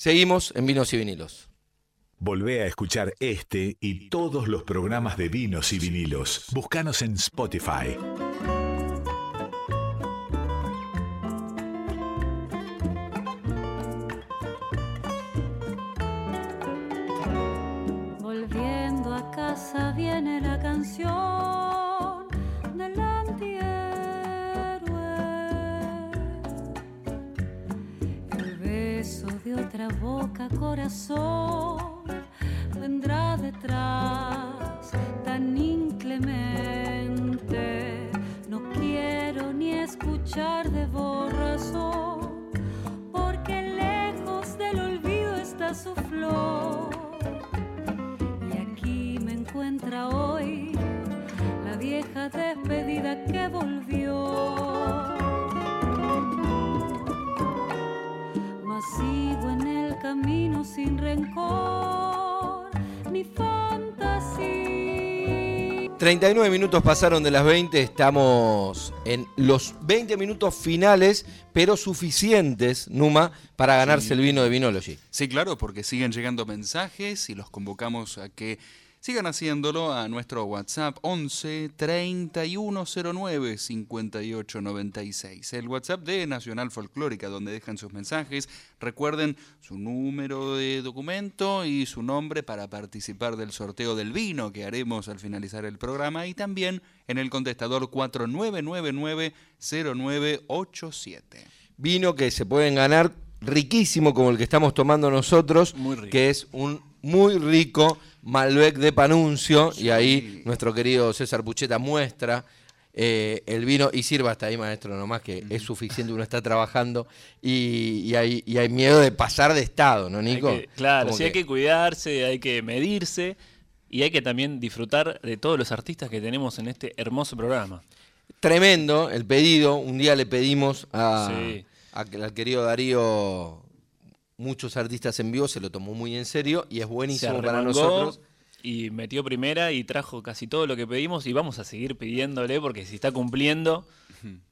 Seguimos en Vinos y Vinilos. Volvé a escuchar este y todos los programas de Vinos y Vinilos. Búscanos en Spotify. Corazón, 39 minutos pasaron de las 20, estamos en los 20 minutos finales, pero suficientes, Numa, para ganarse el vino de Vinology. Sí, claro, porque siguen llegando mensajes y los convocamos a que sigan haciéndolo a nuestro WhatsApp 11 3109 5896. El WhatsApp de Nacional Folclórica, donde dejan sus mensajes. Recuerden su número de documento y su nombre para participar del sorteo del vino que haremos al finalizar el programa y también en el contestador 4999-0987. Vino que se pueden ganar riquísimo como el que estamos tomando nosotros, Muy rico. que es un muy rico Malbec de Panuncio, y ahí nuestro querido César Pucheta muestra eh, el vino, y sirva hasta ahí, maestro, nomás que es suficiente, uno está trabajando, y, y hay, y hay miedo de pasar de estado, ¿no, Hay Nico? que- claro, Como sí hay que cuidarse, hay que medirse y hay que también disfrutar de todos los artistas que tenemos en este hermoso programa. Tremendo el pedido. Un día le pedimos a, Sí. a- al querido Darío muchos artistas en vivo, se lo tomó muy en serio y es buenísimo para nosotros. y metió primera y trajo casi todo lo que pedimos y vamos a seguir pidiéndole porque si está cumpliendo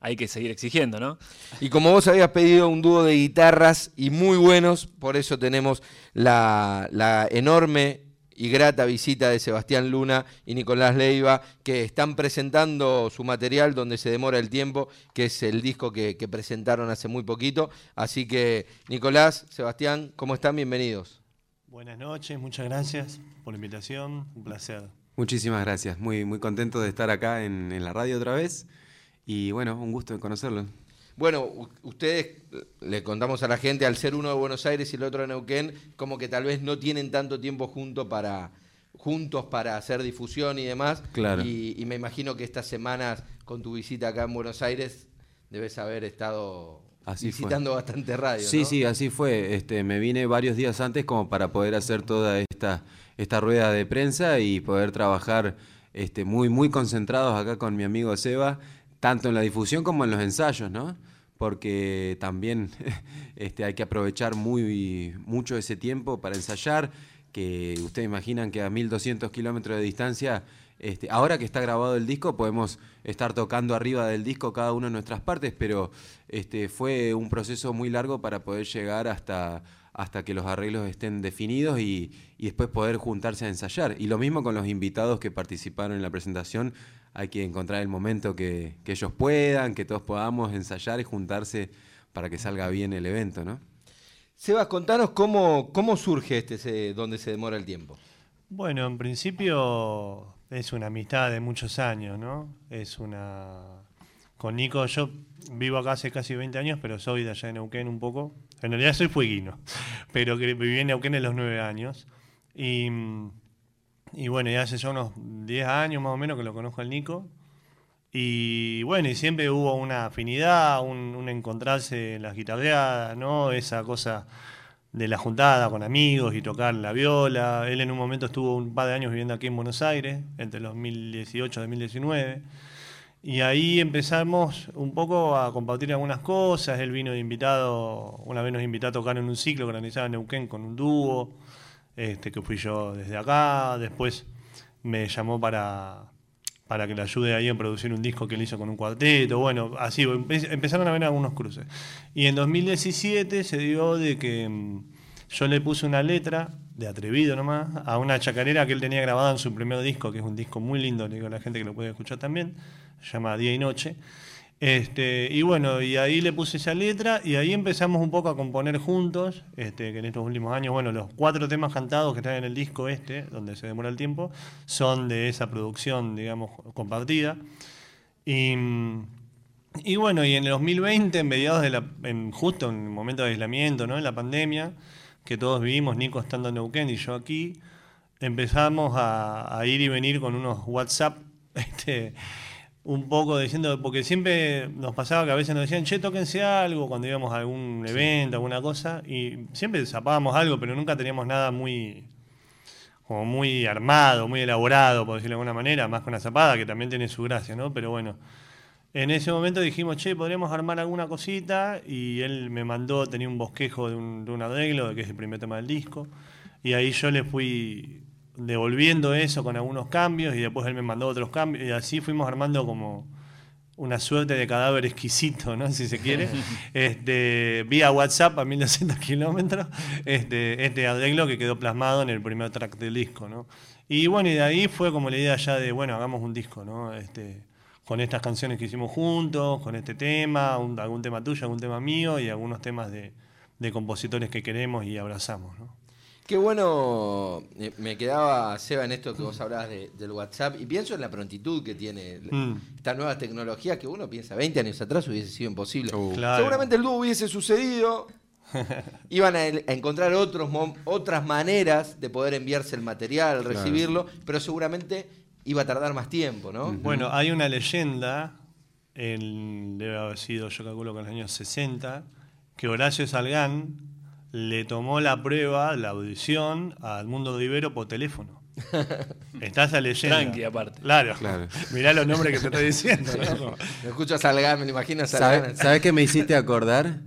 hay que seguir exigiendo, ¿no? Y como vos habías pedido un dúo de guitarras y muy buenos, por eso tenemos la, la enorme y grata visita de Sebastián Luna y Nicolás Leiva, que están presentando su material donde se demora el tiempo, que es el disco que, que presentaron hace muy poquito. Así que, Nicolás, Sebastián, ¿cómo están? Bienvenidos. Buenas noches, muchas gracias por la invitación, un placer. Muchísimas gracias, muy, muy contento de estar acá en, en la radio otra vez y bueno, un gusto de conocerlo. Bueno, ustedes eh, le contamos a la gente, al ser uno de Buenos Aires y el otro de Neuquén, como que tal vez no tienen tanto tiempo junto para, juntos para hacer difusión y demás. Claro. Y, y me imagino que estas semanas, con tu visita acá en Buenos Aires, debes haber estado Así fue. visitando bastante radio. Sí, ¿no? sí, así fue. Este, me vine varios días antes como para poder hacer toda esta, esta rueda de prensa y poder trabajar este, muy, muy concentrados acá con mi amigo Seba, tanto en la difusión como en los ensayos, ¿no? Porque también este, hay que aprovechar muy, mucho ese tiempo para ensayar, que ustedes imaginan que a 1200 kilómetros de distancia, este, ahora que está grabado el disco, podemos estar tocando arriba del disco cada una de nuestras partes, pero este, fue un proceso muy largo para poder llegar hasta, hasta que los arreglos estén definidos y, y después poder juntarse a ensayar. Y lo mismo con los invitados que participaron en la presentación, hay que encontrar el momento que, que ellos puedan, que todos podamos ensayar y juntarse para que salga bien el evento, ¿no? Sebas, contanos cómo, cómo surge este se- donde se demora el tiempo. Bueno, en principio es una amistad de muchos años, ¿no? Es una... Con Nico yo vivo acá hace casi 20 años, pero soy de allá de Neuquén un poco. En realidad soy fueguino, pero que viví en Neuquén en los 9 años. Y, y bueno, ya hace ya unos 10 años más o menos que lo conozco al Nico. Y bueno, y siempre hubo una afinidad, un, encontrarse en las guitarreadas, ¿no? Esa cosa de la juntada con amigos y tocar la viola. Él en un momento estuvo un par de años viviendo aquí en Buenos Aires, entre los 2018 y 2019. Y ahí empezamos un poco a compartir algunas cosas. Él vino de invitado, una vez nos invitó a tocar en un ciclo que organizaba en Neuquén con un dúo, este, que fui yo desde acá. Después me llamó para, para que le ayude ahí en producir un disco que él hizo con un cuarteto. Bueno, así empe- empezaron a ver algunos cruces. Y en 2017 se dio de que mm, yo le puse una letra de atrevido nomás a una chacarera que él tenía grabada en su primer disco, que es un disco muy lindo, le digo a la gente que lo puede escuchar también, se llama Día y Noche. Este, y bueno, y ahí le puse esa letra y ahí empezamos un poco a componer juntos, este, que en estos últimos años, bueno, los cuatro temas cantados que están en el disco este, donde se demora el tiempo, son de esa producción, digamos, compartida. Y, bueno, y en el 2020, en mediados de la, justo en el momento de aislamiento, ¿no? En la pandemia, que todos vivimos, Nico estando en Neuquén y yo aquí, empezamos a, a ir y venir con unos WhatsApp, este, un poco diciendo, porque siempre nos pasaba que a veces nos decían, che, tóquense algo cuando íbamos a algún evento, alguna cosa, y siempre zapábamos algo, pero nunca teníamos nada muy, como muy armado, muy elaborado, por decirlo de alguna manera, más con la zapada, que también tiene su gracia, ¿no? Pero bueno, en ese momento dijimos, che, podríamos armar alguna cosita, y él me mandó, tenía un bosquejo de un, de un arreglo, que es el primer tema del disco, y ahí yo le fui devolviendo eso con algunos cambios, y después él me mandó otros cambios, y así fuimos armando como una suerte de cadáver exquisito, ¿no? si se quiere, este, vía WhatsApp a 1200 kilómetros, este, este arreglo que quedó plasmado en el primer track del disco. ¿no? Y bueno, y de ahí fue como la idea ya de, bueno, hagamos un disco, ¿no? Este, con estas canciones que hicimos juntos, con este tema, un- algún tema tuyo, algún tema mío y algunos temas de, de compositores que queremos y abrazamos. ¿no? Qué bueno, eh, me quedaba, Seba, en esto que vos hablabas de- del WhatsApp, y pienso en la prontitud que tiene Mm. estas nuevas tecnologías que uno piensa 20 años atrás hubiese sido imposible. Uh. Claro. Seguramente el dúo hubiese sucedido, iban a, encontrar otros otras maneras de poder enviarse el material, recibirlo, pero seguramente iba a tardar más tiempo, ¿no? Bueno, hay una leyenda, en- debe haber sido, yo calculo que en los años 60, que Horacio Salgán le tomó la prueba, la audición a Edmundo Rivero por teléfono. Está esa leyenda. Tranqui, aparte. Claro. Claro. Mirá los nombres que te estoy diciendo. ¿no? Me escucho a Salgán, me lo imagino a Salgán. ¿Sabes ¿Sabes qué me hiciste acordar?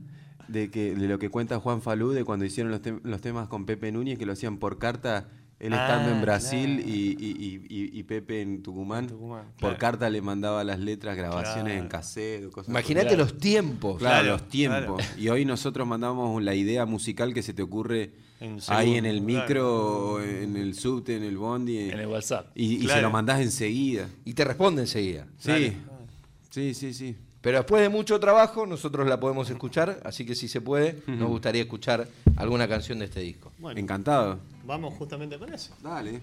De, que, de lo que cuenta Juan Falú, de cuando hicieron los, tem- los temas con Pepe Núñez, que lo hacían por carta, él estando Ah, en Brasil claro. y, y- y- y Pepe en Tucumán. Tucumán, Por claro. carta le mandaba las letras, grabaciones Claro. en cassette cosas Imagínate Claro. los tiempos. Claro, Claro, los tiempos. Y hoy nosotros mandamos la idea musical que se te ocurre En ahí en el micro, en el subte, en el bondi. En el WhatsApp. Y, y se lo mandás enseguida. Y te responde enseguida. Sí, sí, sí, sí. Pero después de mucho trabajo, nosotros la podemos escuchar, así que si se puede, nos gustaría escuchar alguna canción de este disco. Bueno, Encantado. Vamos justamente con eso. Dale.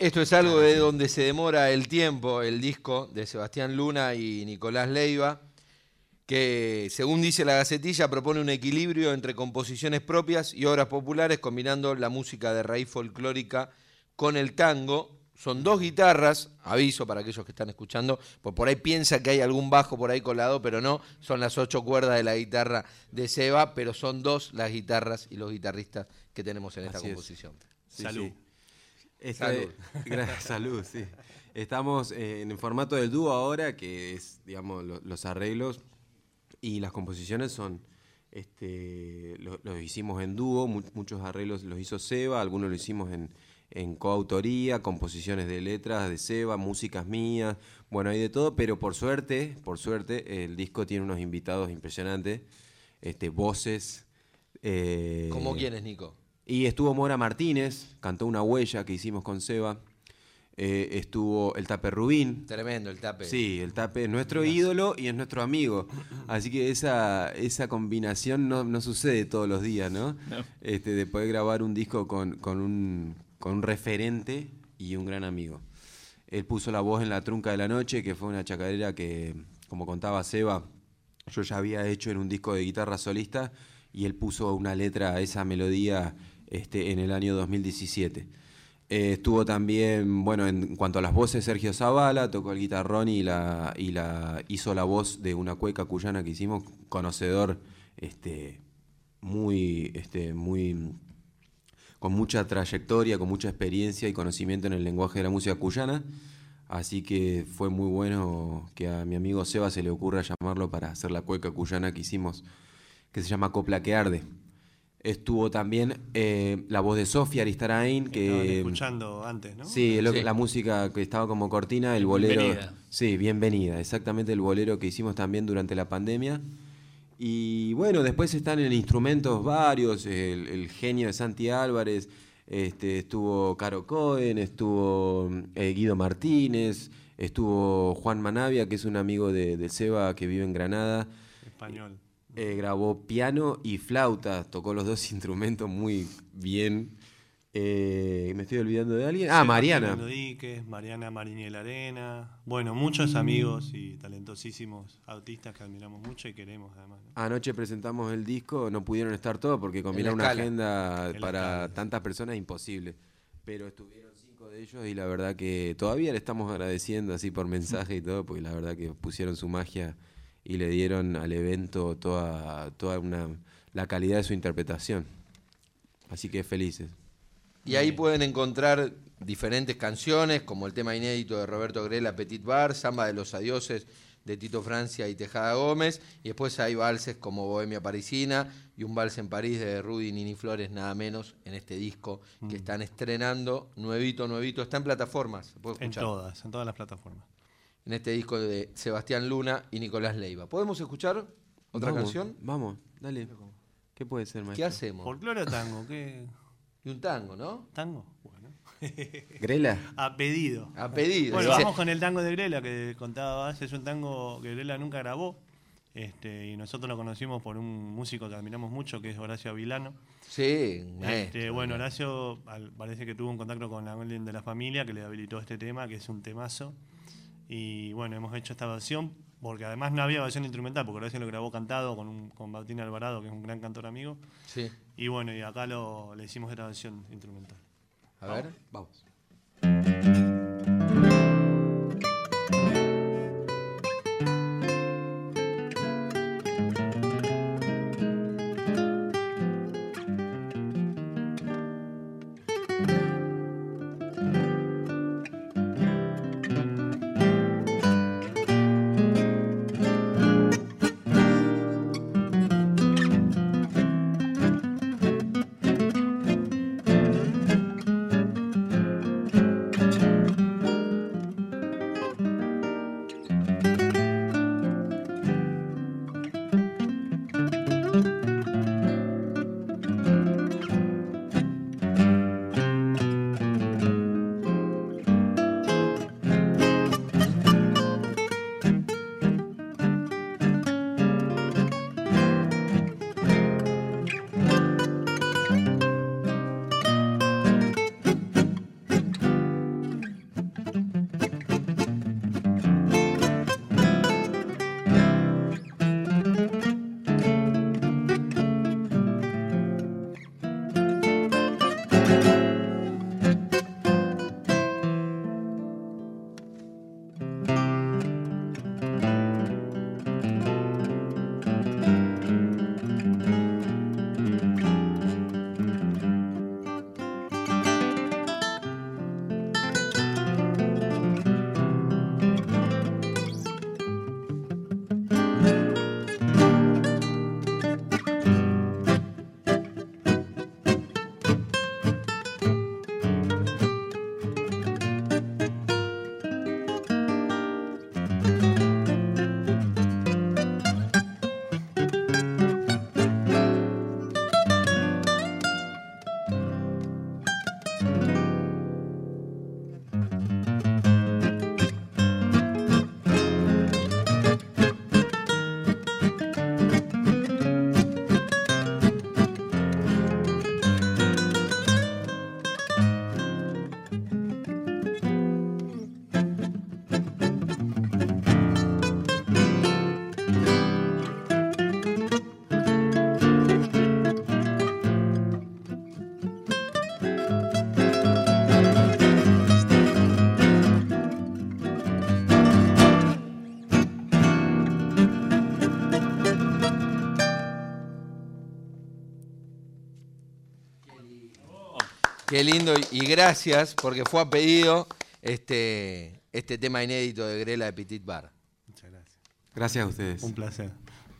Esto es algo de donde se demora el tiempo, el disco de Sebastián Luna y Nicolás Leiva, que según dice la Gacetilla propone un equilibrio entre composiciones propias y obras populares combinando la música de raíz folclórica con el tango. Son dos guitarras, aviso para aquellos que están escuchando, pues por ahí piensa que hay algún bajo por ahí colado, pero no, son las ocho cuerdas de la guitarra de Seba, pero son dos las guitarras y los guitarristas que tenemos en esta Así es. composición. Sí, Salud. sí. Este- Salud. Gracias, salud, sí. Estamos eh, en el formato del dúo ahora, que es, digamos, lo- los arreglos y las composiciones son, este, lo- los hicimos en dúo, mu- muchos arreglos los hizo Seba, algunos lo hicimos en, en coautoría, composiciones de letras de Seba, músicas mías, bueno, hay de todo, pero por suerte, por suerte, el disco tiene unos invitados impresionantes, este, voces. eh, ¿Cómo quiénes, Nico? Y estuvo Mora Martínez, cantó una huella que hicimos con Seba. Eh, estuvo el Tape Rubín. Tremendo el tape. Sí, el Tape es nuestro ídolo y es nuestro amigo. Así que esa, esa combinación no, no sucede todos los días, ¿no? No. Este, de poder grabar un disco con, con un, con un referente y un gran amigo. Él puso la voz en La Trunca de la Noche, que fue una chacarera que, como contaba Seba, yo ya había hecho en un disco de guitarra solista y él puso una letra a esa melodía este, en el año 2017. Eh, estuvo también, bueno, en cuanto a las voces, Sergio Zavala tocó el guitarrón y la, hizo la voz de una cueca cuyana que hicimos, conocedor, este, muy, este, muy, con mucha trayectoria, con mucha experiencia y conocimiento en el lenguaje de la música cuyana. Así que fue muy bueno que a mi amigo Seba se le ocurra llamarlo para hacer la cueca cuyana que hicimos, que se llama Copla que Arde. Estuvo también eh, la voz de Sofía Aristarain, Estaban que escuchando antes, ¿no? Sí, que- la música que estaba como cortina, el bolero. Bienvenida. Sí, bienvenida, exactamente el bolero que hicimos también durante la pandemia. Y bueno, después están en instrumentos varios, el, el genio de Santi Álvarez, este, estuvo Caro Cohen, estuvo eh, Guido Martínez, estuvo Juan Manavia, que es un amigo de, de Seba que vive en Granada. Español. Eh, grabó piano y flauta, tocó los dos instrumentos muy bien. Eh, ¿Me estoy olvidando de alguien? Ah, Mariana. Díquez, Mariana Mariniel Arena. Bueno, muchos amigos y talentosísimos artistas que admiramos mucho y queremos además. ¿no? Anoche presentamos el disco, no pudieron estar todos porque combinar una agenda para escala, tantas personas es imposible. Pero estuvieron cinco de ellos y la verdad que todavía le estamos agradeciendo así por mensaje y todo, porque la verdad que pusieron su magia y le dieron al evento toda, toda una, la calidad de su interpretación. Así que felices. Y ahí pueden encontrar diferentes canciones, como el tema inédito de Roberto Grela, Petit Bar, Samba de los Adioses de Tito Francia y Tejada Gómez, y después hay valses como Bohemia Parisina y un vals en París de Rudy Nini Flores, nada menos, en este disco que están estrenando, nuevito, nuevito, está en plataformas, se puede En todas, en todas las plataformas. En este disco de Sebastián Luna y Nicolás Leiva. ¿Podemos escuchar otra Vamos, canción? Vamos, dale. ¿Qué puede ser, ¿Qué maestro? hacemos? ¿Folclore o tango? ¿Qué? Y un tango, ¿no? ¿Tango? Bueno. ¿Grela? A pedido. A pedido. Bueno, vamos con el tango de Grela que contabas. Es un tango que Grela nunca grabó. Este, y nosotros lo conocimos por un músico que admiramos mucho, que es Horacio Avilano. Sí. Este, bueno, Horacio al- parece que tuvo un contacto con alguien de la familia que le habilitó este tema, que es un temazo. Y bueno, hemos hecho esta versión, porque además no había versión instrumental, porque Horacio lo grabó cantado con, un, con Bautín Alvarado, que es un gran cantor amigo. Sí. Y bueno, y acá lo, le hicimos esta versión instrumental. A ver. Vamos. Qué lindo y, gracias porque fue a pedido este, este tema inédito de Grela de Petit Bar. Muchas gracias. Gracias a ustedes. Un placer.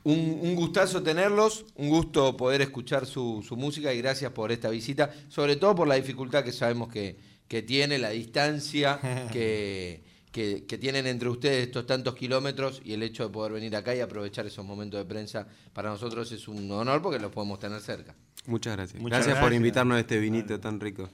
Un, un gustazo tenerlos, un gusto poder escuchar su, su música y gracias por esta visita, sobre todo por la dificultad que sabemos que, que tiene, la distancia que, que- que tienen entre ustedes estos tantos kilómetros y el hecho de poder venir acá y aprovechar esos momentos de prensa, para nosotros es un honor porque los podemos tener cerca. Muchas gracias. Muchas gracias por invitarnos a este vinito tan rico.